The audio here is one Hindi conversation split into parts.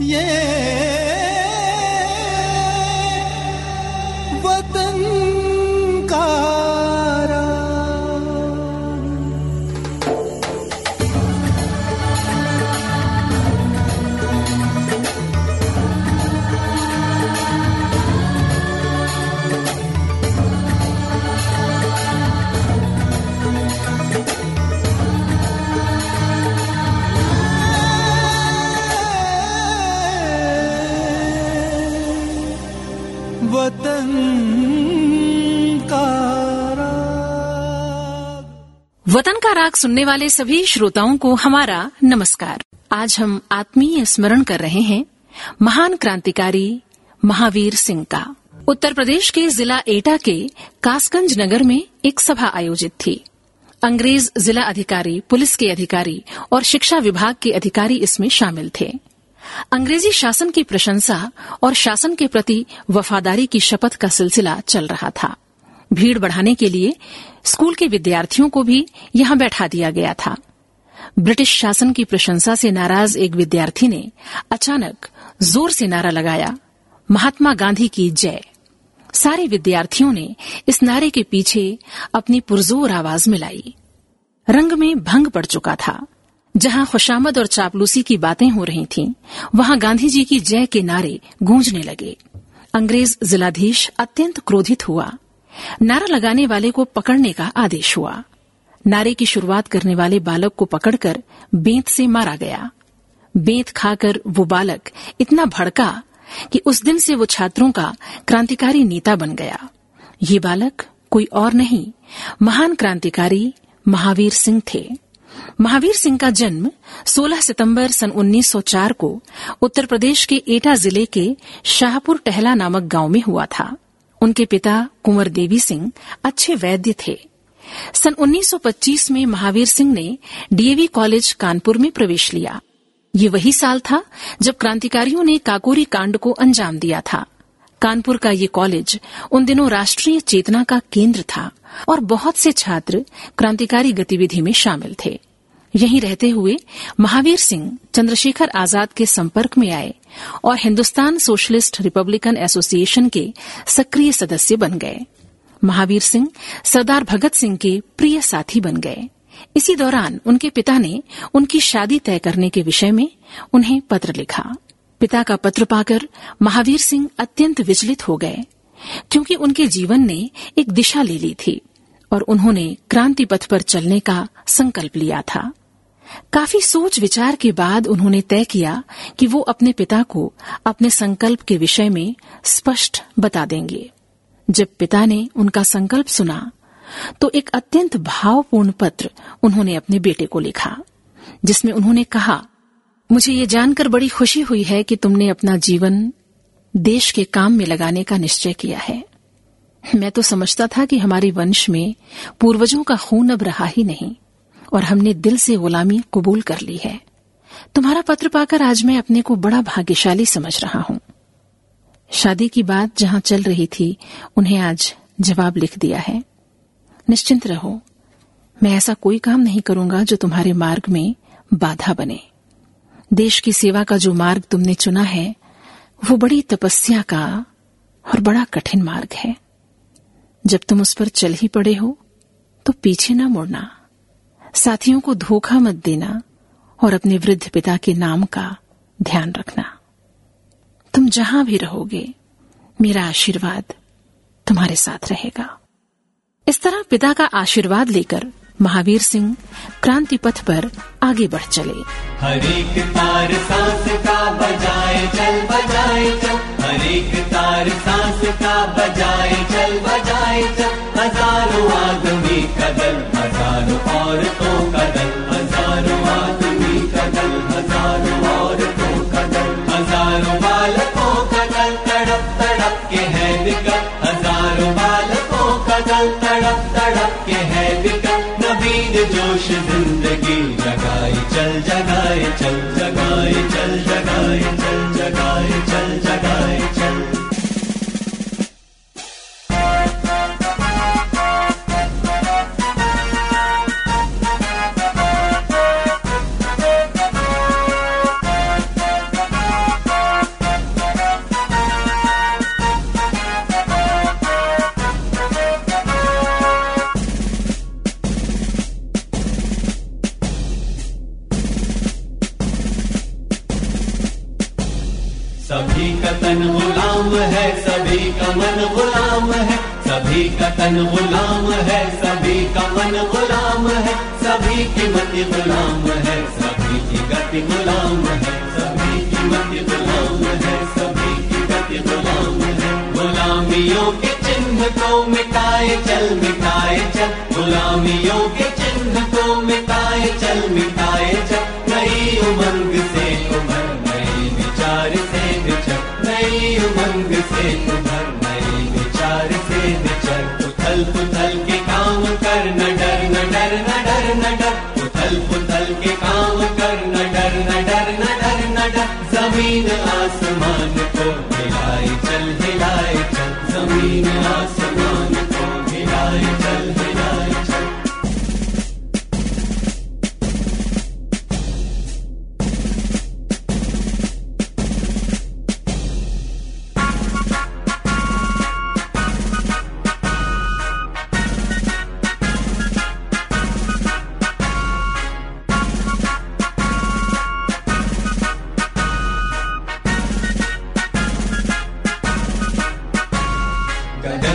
वतन का राग सुनने वाले सभी श्रोताओं को हमारा नमस्कार। आज हम आत्मीय स्मरण कर रहे हैं महान क्रांतिकारी महावीर सिंह का। उत्तर प्रदेश के जिला एटा के कासगंज नगर में एक सभा आयोजित थी। अंग्रेज़ जिला अधिकारी, पुलिस के अधिकारी और शिक्षा विभाग के अधिकारी इसमें शामिल थे। अंग्रेज़ी शासन की प्रशंसा और शासन के प्रति वफादारी की शपथ का सिलसिला चल रहा था। भीड़ बढ़ाने के लिए स्कूल के विद्यार्थियों को भी यहाँ बैठा दिया गया था। ब्रिटिश शासन की प्रशंसा से नाराज़ एक विद्यार्थी ने अचानक ज़ोर से नारा लगाया। महात्मा गांधी की जय। सारे विद्यार्थियों ने इस नारे के पीछे अपनी पुरजोर आवाज़ मिलाई। रंग में भंग पड़ चुका था। जहाँ खुशामद और चापलूसी की बातें हो रही थीं, वहाँ गांधी जी की जय के नारे गूंजने लगे। अंग्रेज़ जिलाधीश अत्यंत क्रोधित हुआ। नारा लगाने वाले को पकड़ने का आदेश हुआ। नारे की शुरुआत करने वाले बालक को पकड़कर बेंत से मारा गया। बेंत खाकर वो बालक इतना भड़का कि उस दिन से वो छात्रों का क्रांतिकारी नेता बन गया। ये बालक कोई और नहीं, महान क्रांतिकारी महावीर सिंह थे। महावीर सिंह का जन्म 16 सितंबर सन 1904 को उत्तर प्रदेश के एटा ज़िले के शाहपुर टहला नामक गाँव में हुआ था। उनके पिता कुंवर देवी सिंह अच्छे वैद्य थे। सन 1925 में महावीर सिंह ने डीएवी कॉलेज कानपुर में प्रवेश लिया। ये वही साल था जब क्रांतिकारियों ने काकोरी कांड को अंजाम दिया था। कानपुर का ये कॉलेज उन दिनों राष्ट्रीय चेतना का केंद्र था और बहुत से छात्र क्रांतिकारी गतिविधि में शामिल थे। यहीं रहते हुए महावीर सिंह चंद्रशेखर आज़ाद के संपर्क में आए और हिंदुस्तान सोशलिस्ट रिपब्लिकन एसोसिएशन के सक्रिय सदस्य बन गए। महावीर सिंह सरदार भगत सिंह के प्रिय साथी बन गए। इसी दौरान उनके पिता ने उनकी शादी तय करने के विषय में उन्हें पत्र लिखा। पिता का पत्र पाकर महावीर सिंह अत्यंत विचलित हो गए, क्योंकि उनके जीवन ने एक दिशा ले ली थी। और उन्होंने क्रांति पथ पर चलने का संकल्प लिया था। काफ़ी सोच विचार के बाद उन्होंने तय किया कि वो अपने पिता को अपने संकल्प के विषय में स्पष्ट बता देंगे। जब पिता ने उनका संकल्प सुना तो एक अत्यंत भावपूर्ण पत्र उन्होंने अपने बेटे को लिखा, जिसमें उन्होंने कहा, मुझे ये जानकर बड़ी खुशी हुई है कि तुमने अपना जीवन देश के काम में लगाने का निश्चय किया है। मैं तो समझता था कि हमारे वंश में पूर्वजों का खून अब रहा ही नहीं, और हमने दिल से गुलामी कबूल कर ली है। तुम्हारा पत्र पाकर आज मैं अपने को बड़ा भाग्यशाली समझ रहा हूँ। शादी की बात जहाँ चल रही थी, उन्हें आज जवाब लिख दिया है। निश्चिंत रहो, मैं ऐसा कोई काम नहीं करूँगा जो तुम्हारे मार्ग में बाधा बने। देश की सेवा का जो मार्ग तुमने चुना है, वो बड़ी तपस्या का और बड़ा कठिन मार्ग है। जब तुम उस पर चल ही पड़े हो तो पीछे ना मुड़ना। साथियों को धोखा मत देना और अपने वृद्ध पिता के नाम का ध्यान रखना। तुम जहाँ भी रहोगे, मेरा आशीर्वाद तुम्हारे साथ रहेगा। इस तरह पिता का आशीर्वाद लेकर महावीर सिंह क्रांति पथ पर आगे बढ़ चले। हर एक तार सांस का बजाए, चल बजाए, चल। हर एक तार सांस का बजाए, चल बजाए, चल। हज़ारों आदमी कदल, हज़ारों हज़ारों आदमी हज़ारों हज़ारों बालकों तड़प तड़प के है विकट हज़ारों बालकों तड़प तड़प के है जोश ज़िंदगी जगाए चल जगाए चल। की मति गुलाम है, सभी की गति गुलाम है, सभी की मति गुलाम है, सभी की गति गुलाम है। गुलामियों के चिन्ह को मिटाए चल मिटाए चल। गुलामियों के चिन्ह को मिटाए चल मिटाए चल। नई उमंग से उभर नए विचार से विचर। नई उमंग से उभर आसमान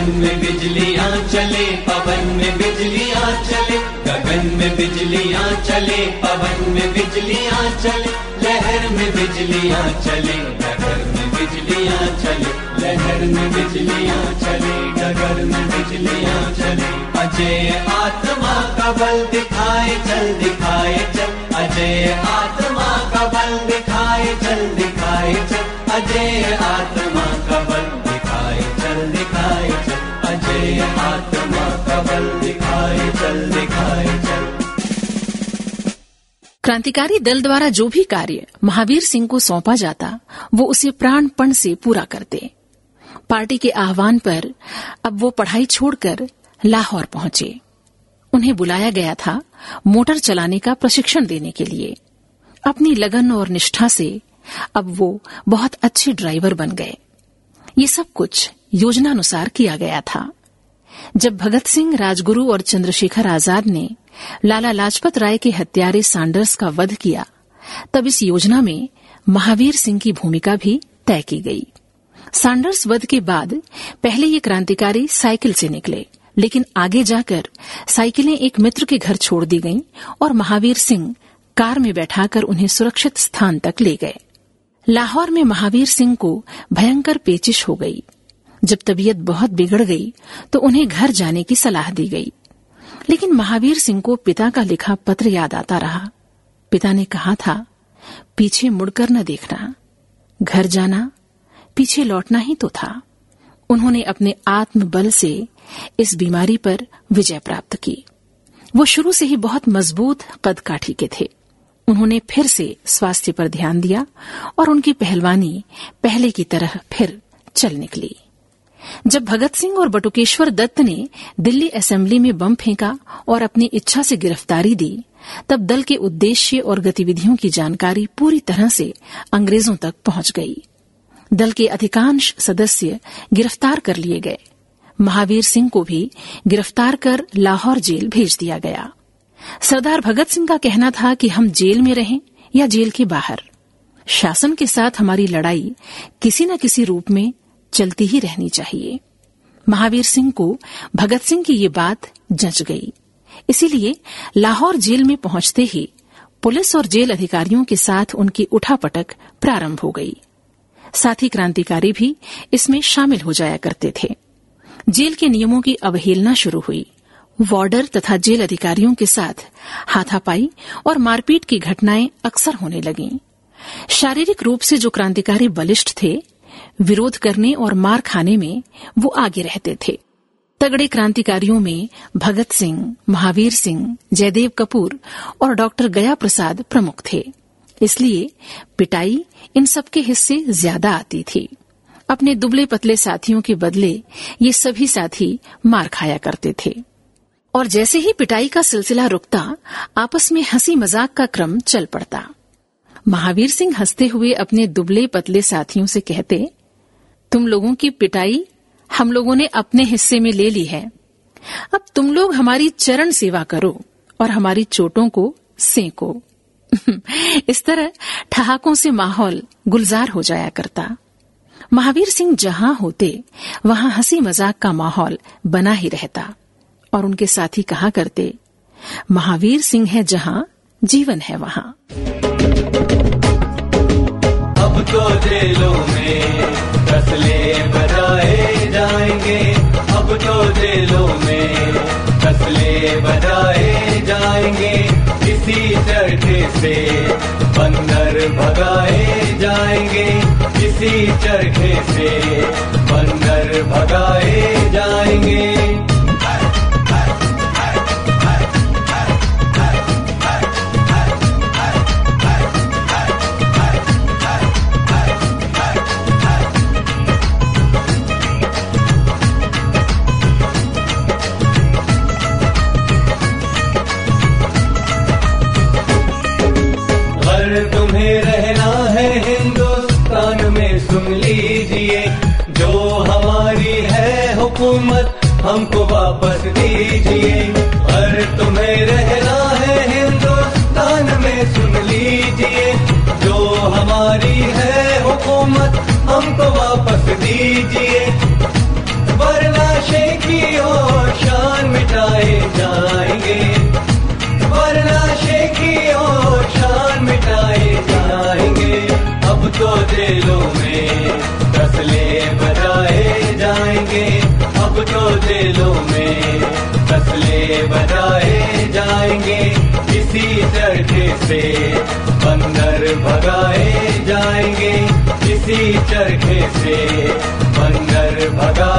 गगन में बिजलियाँ चले, पवन में बिजलियाँ चले, गगन में बिजलियाँ चले, पवन में बिजलियाँ चले, लहर में बिजलियाँ चले डगर में बिजलियाँ चले, लहर में बिजलियाँ चले डगर में बिजलियाँ चले। अजय आत्मा का बल दिखाए चल दिखाए चल। अजय आत्मा का बल दिखाए चल दिखाए चल। अजय आत्मा का बल क्रांतिकारी दल द्वारा जो भी कार्य महावीर सिंह को सौंपा जाता, वो उसे प्राणपण से पूरा करते। पार्टी के आह्वान पर अब वो पढ़ाई छोड़कर लाहौर पहुँचे। उन्हें बुलाया गया था मोटर चलाने का प्रशिक्षण देने के लिए। अपनी लगन और निष्ठा से अब वो बहुत अच्छे ड्राइवर बन गए। ये सब कुछ योजनानुसार किया गया था। जब भगत सिंह, राजगुरु और चंद्रशेखर आज़ाद ने लाला लाजपत राय के हत्यारे सैंडर्स का वध किया, तब इस योजना में महावीर सिंह की भूमिका भी तय की गई। सैंडर्स वध के बाद पहले ये क्रांतिकारी साइकिल से निकले, लेकिन आगे जाकर साइकिलें एक मित्र के घर छोड़ दी गईं और महावीर सिंह कार में बैठाकर उन्हें सुरक्षित स्थान तक ले गए। लाहौर में महावीर सिंह को भयंकर पेचिश हो गई। जब तबीयत बहुत बिगड़ गई तो उन्हें घर जाने की सलाह दी गई। लेकिन महावीर सिंह को पिता का लिखा पत्र याद आता रहा। पिता ने कहा था, पीछे मुड़कर न देखना। घर जाना, पीछे लौटना ही तो था। उन्होंने अपने आत्मबल से इस बीमारी पर विजय प्राप्त की। वो शुरू से ही बहुत मज़बूत कद काठी के थे। उन्होंने फिर से स्वास्थ्य पर ध्यान दिया और उनकी पहलवानी पहले की तरह फिर चल निकली। जब भगत सिंह और बटुकेश्वर दत्त ने दिल्ली असेंबली में बम फेंका और अपनी इच्छा से गिरफ्तारी दी, तब दल के उद्देश्य और गतिविधियों की जानकारी पूरी तरह से अंग्रेज़ों तक पहुँच गई। दल के अधिकांश सदस्य गिरफ़्तार कर लिए गए। महावीर सिंह को भी गिरफ़्तार कर लाहौर जेल भेज दिया गया। सरदार भगत सिंह का कहना था कि हम जेल में रहें या जेल के बाहर। शासन के साथ हमारी लड़ाई किसी न किसी रूप में चलती ही रहनी चाहिए। महावीर सिंह को भगत सिंह की ये बात जच गई। इसीलिए लाहौर जेल में पहुँचते ही पुलिस और जेल अधिकारियों के साथ उनकी उठापटक प्रारंभ हो गई। साथ क्रांतिकारी भी इसमें शामिल हो जाया करते थे। जेल के नियमों की अवहेलना शुरू हुई। वार्डर तथा जेल अधिकारियों के साथ हाथापाई और मारपीट की घटनाएँ अक्सर होने लगीं। शारीरिक रूप से जो क्रांतिकारी बलिष्ठ थे विरोध करने और मार खाने में वो आगे रहते थे। तगड़े क्रांतिकारियों में भगत सिंह, महावीर सिंह, जयदेव कपूर और डॉक्टर गया प्रसाद प्रमुख थे। इसलिए पिटाई इन सबके हिस्से ज़्यादा आती थी। अपने दुबले पतले साथियों के बदले ये सभी साथी मार खाया करते थे। और जैसे ही पिटाई का सिलसिला रुकता, आपस में हँसी मज़ाक का क्रम चल पड़ता। महावीर सिंह हँसते हुए अपने दुबले पतले साथियों से कहते तुम लोगों की पिटाई हम लोगों ने अपने हिस्से में ले ली है। अब तुम लोग हमारी चरण सेवा करो और हमारी चोटों को सेको। इस तरह ठहाकों से माहौल गुलजार हो जाया करता। महावीर सिंह जहाँ होते, वहाँ हँसी मज़ाक का माहौल बना ही रहता और उनके साथी कहा करते, महावीर सिंह है जहाँ, जीवन है वहाँ। तो जेलों में फसले बजाए जाएँगे। अब तो जेलों में फसले बजाए जाएँगे। इसी चरखे से बंदर भगाए जाएँगे। इसी चरखे से बंदर भगाए से बंदर भगाए जाएँगे इसी चरखे से। बंदर भगाए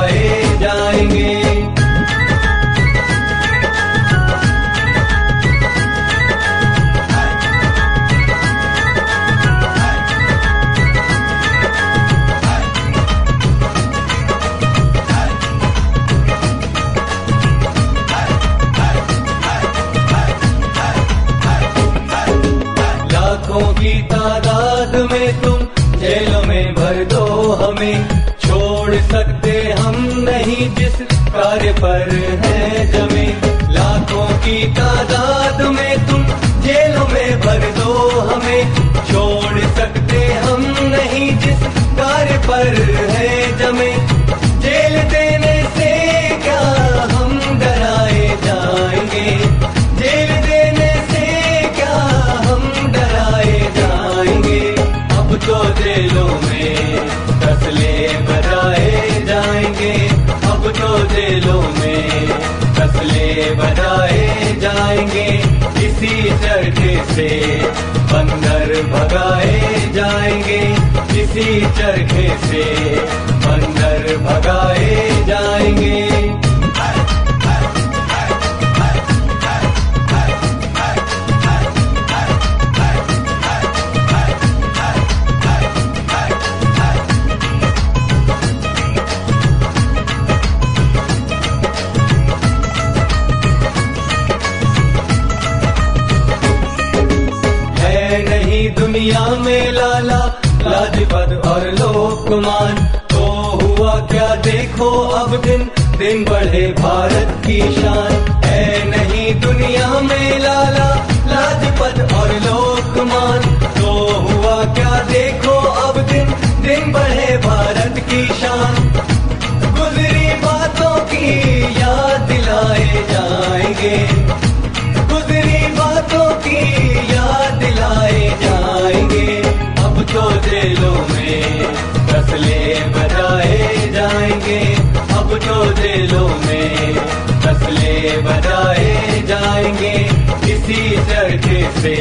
बजाए जाएँगे। इसी चर्चे से बंदर भगाए जाएँगे। इसी चरखे से बंदर भगाए जाएँगे। भारत की शान है नहीं दुनिया में लाला, लाजपत और लोकमान। तो हुआ क्या देखो अब दिन दिन बढ़े भारत की शान। गुजरी बातों की याद दिलाए जाएँगे। गुजरी बातों की याद दिलाए जाएँगे। अब तो जेलों में फसले बजाए जाएँगे। अब तो जेलों जाएँगे इसी चरखे से।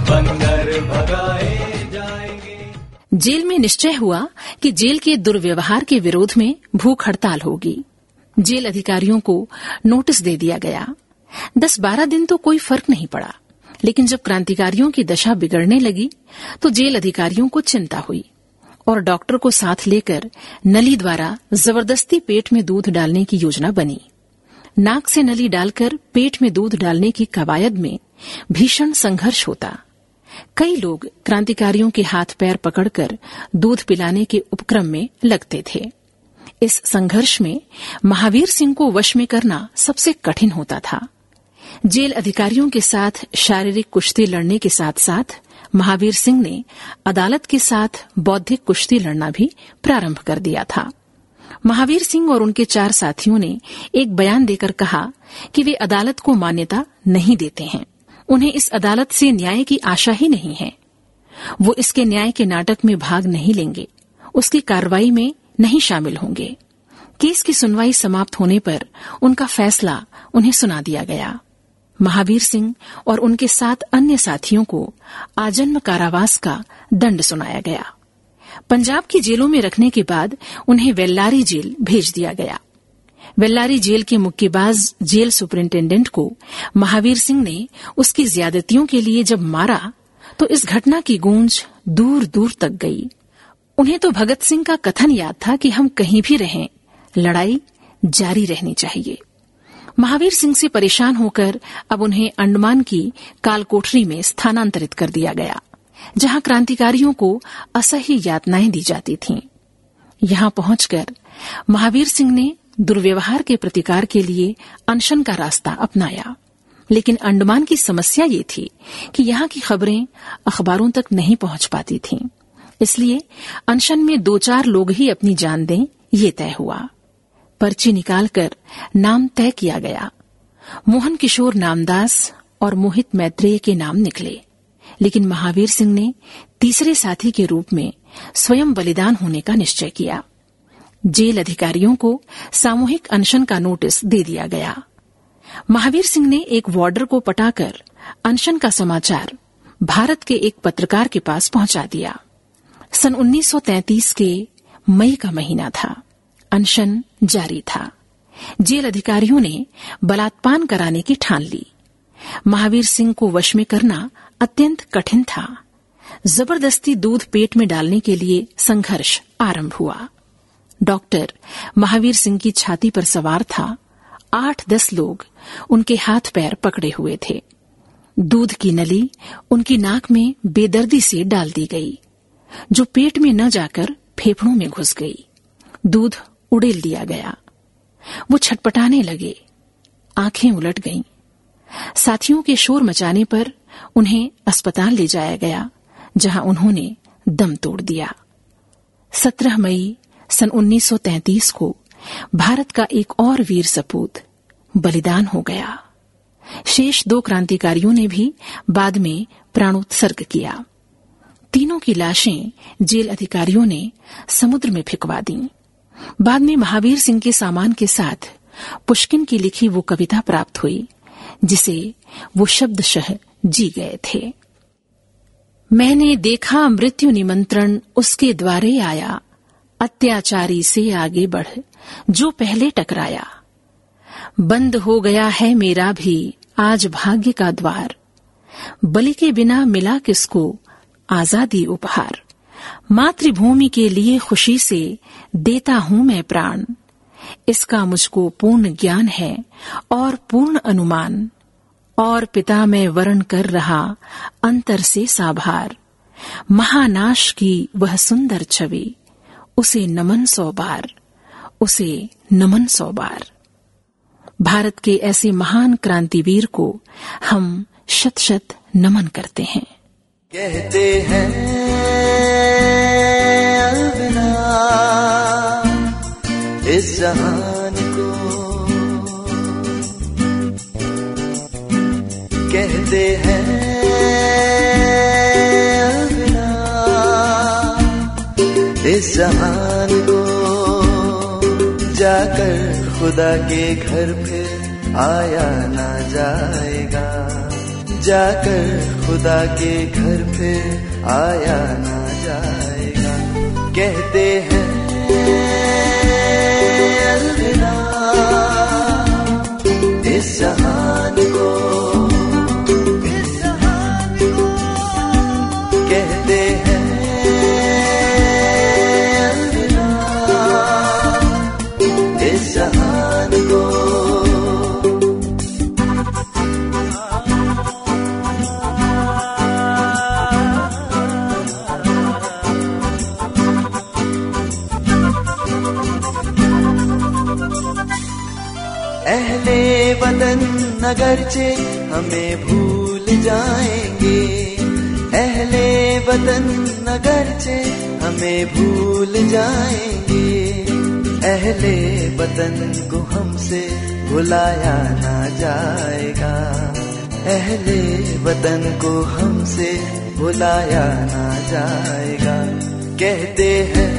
बंदर भगाए जाएँगे। जेल में निश्चय हुआ कि जेल के दुर्व्यवहार के विरोध में भूख हड़ताल होगी। जेल अधिकारियों को नोटिस दे दिया गया। दस बारह दिन तो कोई फ़र्क नहीं पड़ा, लेकिन जब क्रांतिकारियों की दशा बिगड़ने लगी तो जेल अधिकारियों को चिंता हुई और डॉक्टर को साथ लेकर नली द्वारा ज़बरदस्ती पेट में दूध डालने की योजना बनी। नाक से नली डालकर पेट में दूध डालने की कवायद में भीषण संघर्ष होता। कई लोग क्रांतिकारियों के हाथ पैर पकड़कर दूध पिलाने के उपक्रम में लगते थे। इस संघर्ष में महावीर सिंह को वश में करना सबसे कठिन होता था। जेल अधिकारियों के साथ शारीरिक कुश्ती लड़ने के साथ साथ महावीर सिंह ने अदालत के साथ बौद्धिक कुश्ती लड़ना भी प्रारंभ कर दिया था। महावीर सिंह और उनके चार साथियों ने एक बयान देकर कहा कि वे अदालत को मान्यता नहीं देते हैं। उन्हें इस अदालत से न्याय की आशा ही नहीं है। वो इसके न्याय के नाटक में भाग नहीं लेंगे। उसकी कार्रवाई में नहीं शामिल होंगे। केस की सुनवाई समाप्त होने पर उनका फैसला उन्हें सुना दिया गया। महावीर सिंह और उनके सात अन्य साथियों को आजन्म कारावास का दंड सुनाया गया। पंजाब की जेलों में रखने के बाद उन्हें वेल्लारी जेल भेज दिया गया। वेल्लारी जेल के मुक्केबाज जेल सुपरिंटेंडेंट को महावीर सिंह ने उसकी ज्यादतियों के लिए जब मारा तो इस घटना की गूंज दूर दूर तक गई। उन्हें तो भगत सिंह का कथन याद था कि हम कहीं भी रहें, लड़ाई जारी रहनी चाहिए। महावीर सिंह से परेशान होकर अब उन्हें अंडमान की कालकोठरी में स्थानांतरित कर दिया गया। जहाँ क्रांतिकारियों को असह्य यातनाएँ दी जाती थीं। यहाँ पहुंचकर महावीर सिंह ने दुर्व्यवहार के प्रतिकार के लिए अनशन का रास्ता अपनाया। लेकिन अंडमान की समस्या ये थी कि यहाँ की खबरें अखबारों तक नहीं पहुँच पाती थीं। इसलिए अनशन में दो चार लोग ही अपनी जान दें, ये तय हुआ। पर्ची निकालकर नाम तय किया गया। मोहन किशोर नामदास और मोहित मैत्रेय के नाम निकले। लेकिन महावीर सिंह ने तीसरे साथी के रूप में स्वयं बलिदान होने का निश्चय किया। जेल अधिकारियों को सामूहिक अनशन का नोटिस दे दिया गया। महावीर सिंह ने एक वार्डर को पटाकर अनशन का समाचार भारत के एक पत्रकार के पास पहुँचा दिया। सन 1933 के मई का महीना था। अनशन जारी था। जेल अधिकारियों ने बलात्पान कराने की ठान ली। महावीर सिंह को वश में करना अत्यंत कठिन था। ज़बरदस्ती दूध पेट में डालने के लिए संघर्ष आरंभ हुआ। डॉक्टर महावीर सिंह की छाती पर सवार था। आठ दस लोग उनके हाथ पैर पकड़े हुए थे। दूध की नली उनकी नाक में बेदर्दी से डाल दी गई, जो पेट में न जाकर फेफड़ों में घुस गई। दूध उड़ेल दिया गया। वो छटपटाने लगे। आँखें उलट गईं। साथियों के शोर मचाने पर उन्हें अस्पताल ले जाया गया, जहाँ उन्होंने दम तोड़ दिया। 17 मई सन 1933 को भारत का एक और वीर सपूत बलिदान हो गया। शेष दो क्रांतिकारियों ने भी बाद में प्राणोत्सर्ग किया। तीनों की लाशें जेल अधिकारियों ने समुद्र में फिकवा दी। बाद में महावीर सिंह के सामान के साथ पुष्किन की लिखी वो कविता प्राप्त हुई। जिसे वो शब्दशः जी गए थे। मैंने देखा मृत्यु निमंत्रण उसके द्वारे आया। अत्याचारी से आगे बढ़, जो पहले टकराया। बंद हो गया है मेरा भी आज भाग्य का द्वार। बलि के बिना मिला किसको आज़ादी उपहार। मातृभूमि के लिए खुशी से देता हूँ मैं प्राण। इसका मुझको पूर्ण ज्ञान है और पूर्ण अनुमान। और पिता में वरण कर रहा अंतर से साभार। महानाश की वह सुंदर छवि, उसे नमन सौ बार, उसे नमन सौ बार। भारत के ऐसे महान क्रांतिवीर को हम शत शत नमन करते हैं। कहते हैं इस जहान इस जहान को जाकर खुदा के घर फिर आया ना जाएगा। जाकर खुदा के घर फिर आया ना जाएगा। कहते हैं जाएँगे। अहले वतन नगरचे हमें भूल जाएँगे। अहले वतन को हमसे भुलाया ना जाएगा। अहले वतन को हमसे भुलाया ना जाएगा। कहते हैं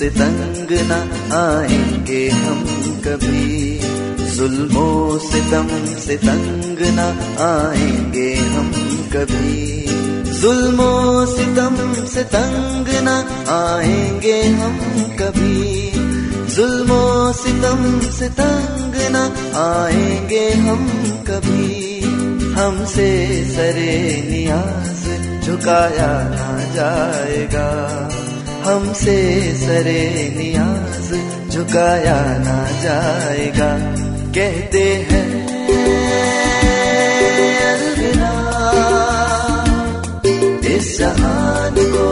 से तंग न आएँगे हम कभी। जुल्मों से तम से तंग न आएँगे हम कभी। जुल्मों से तम से तंग न आएँगे हम कभी। जुल्मो से तम से तंग न आएँगे हम कभी। हमसे सरे नियाज झुकाया ना जाएगा। हमसे सरे नियाज झुकाया ना जाएगा। कहते हैं अलविदा इस जहान को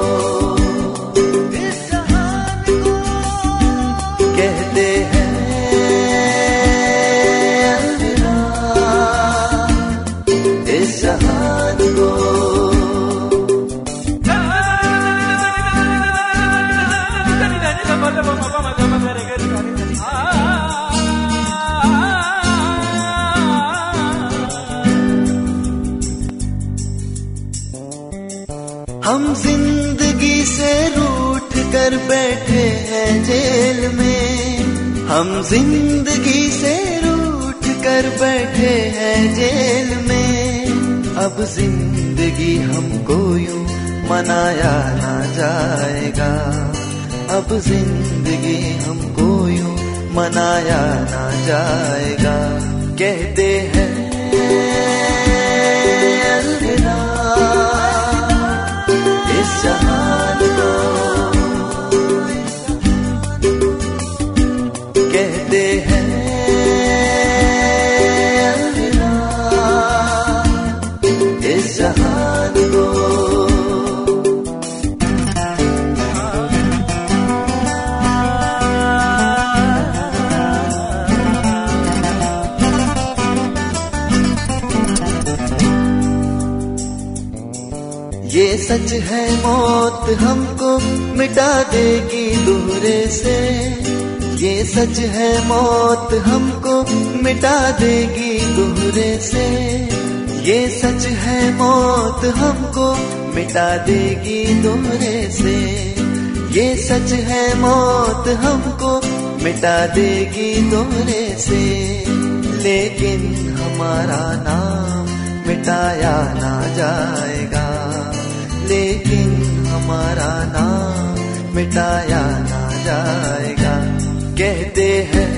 ज़िंदगी से रूठ कर बैठे हैं जेल में। अब ज़िंदगी हमको यूँ मनाया ना जाएगा। अब ज़िंदगी हमको यूँ मनाया ना जाएगा। कहते हैं मिटा देगी दूरे से। ये सच है, मौत हमको मिटा देगी दूरे से। ये सच है, मौत हमको मिटा देगी दूरे से। ये सच है, मौत हमको मिटा देगी दूरे से। लेकिन हमारा नाम मिटाया ना जाएगा। लेकिन हमारा नाम मिटाया ना जाएगा। कहते हैं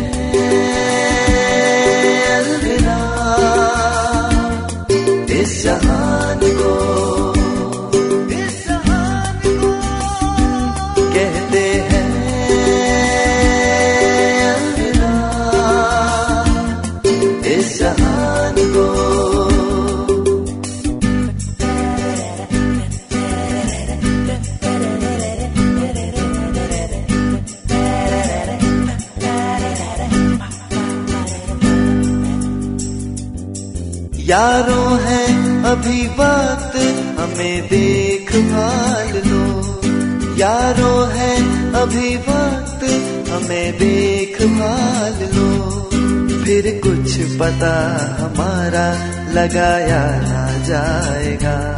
अलविदा। इस जहान को यारों है, अभी वक्त हमें देख भाल लो। यारों है, अभी वक्त हमें देख भाल लो। फिर कुछ पता हमारा लगाया ना जाएगा।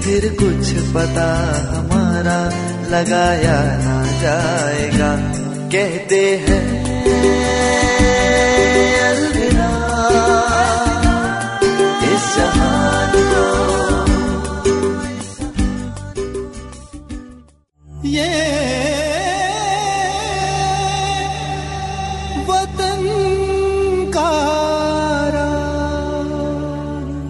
फिर कुछ पता हमारा लगाया ना जाएगा। कहते हैं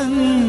sen